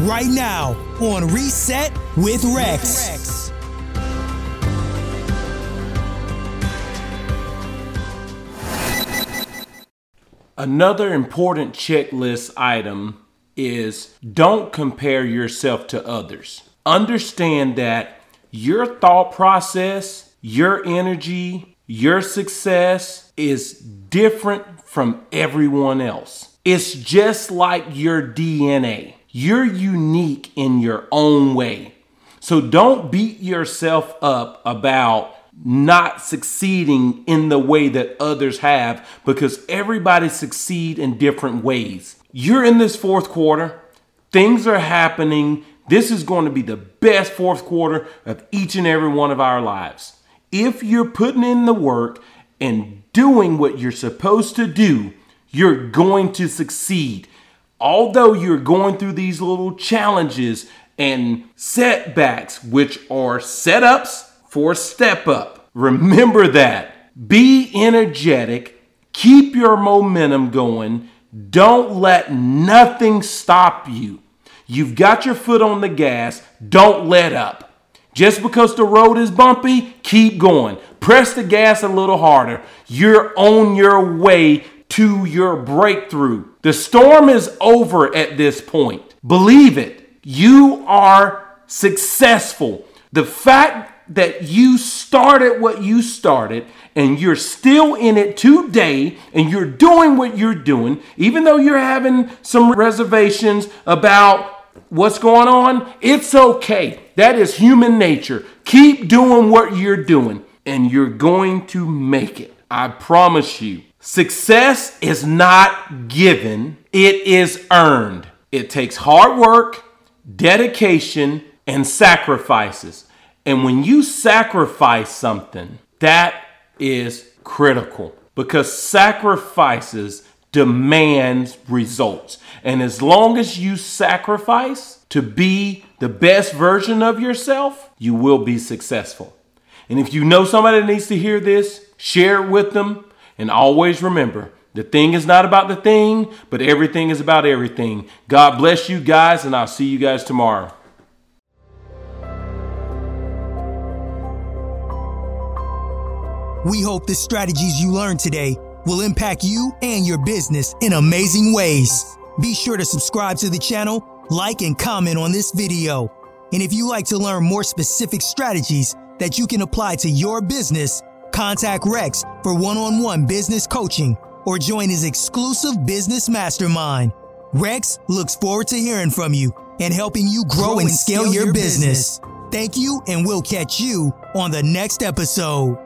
right now on Reset with Rex. Another important checklist item is don't compare yourself to others. Understand that your thought process, your energy, your success is different from everyone else. It's just like your DNA. You're unique in your own way. So don't beat yourself up about not succeeding in the way that others have because everybody succeed in different ways. You're in this fourth quarter. Things are happening. This is going to be the best fourth quarter of each and every one of our lives. If you're putting in the work and doing what you're supposed to do, you're going to succeed. Although you're going through these little challenges and setbacks, which are setups for step up, remember that. Be energetic, keep your momentum going, don't let nothing stop you. You've got your foot on the gas, don't let up. Just because the road is bumpy, keep going. Press the gas a little harder. You're on your way to your breakthrough. The storm is over at this point. Believe it. You are successful. The fact that you started what you started and you're still in it today and you're doing what you're doing, even though you're having some reservations about what's going on, it's okay. That is human nature. Keep doing what you're doing and you're going to make it. I promise you. Success is not given, it is earned. It takes hard work, dedication, and sacrifices. And when you sacrifice something, that is critical because sacrifices demands results. And as long as you sacrifice to be the best version of yourself, you will be successful. And if you know somebody that needs to hear this, share it with them. And always remember, the thing is not about the thing, but everything is about everything. God bless you guys, and I'll see you guys tomorrow. We hope the strategies you learned today will impact you and your business in amazing ways. Be sure to subscribe to the channel, like, and comment on this video. And if you like to learn more specific strategies that you can apply to your business, contact Rex for one on one business coaching or join his exclusive business mastermind. Rex looks forward to hearing from you and helping you grow, grow and, scale, scale your, your business. business. Thank you, and we'll catch you on the next episode.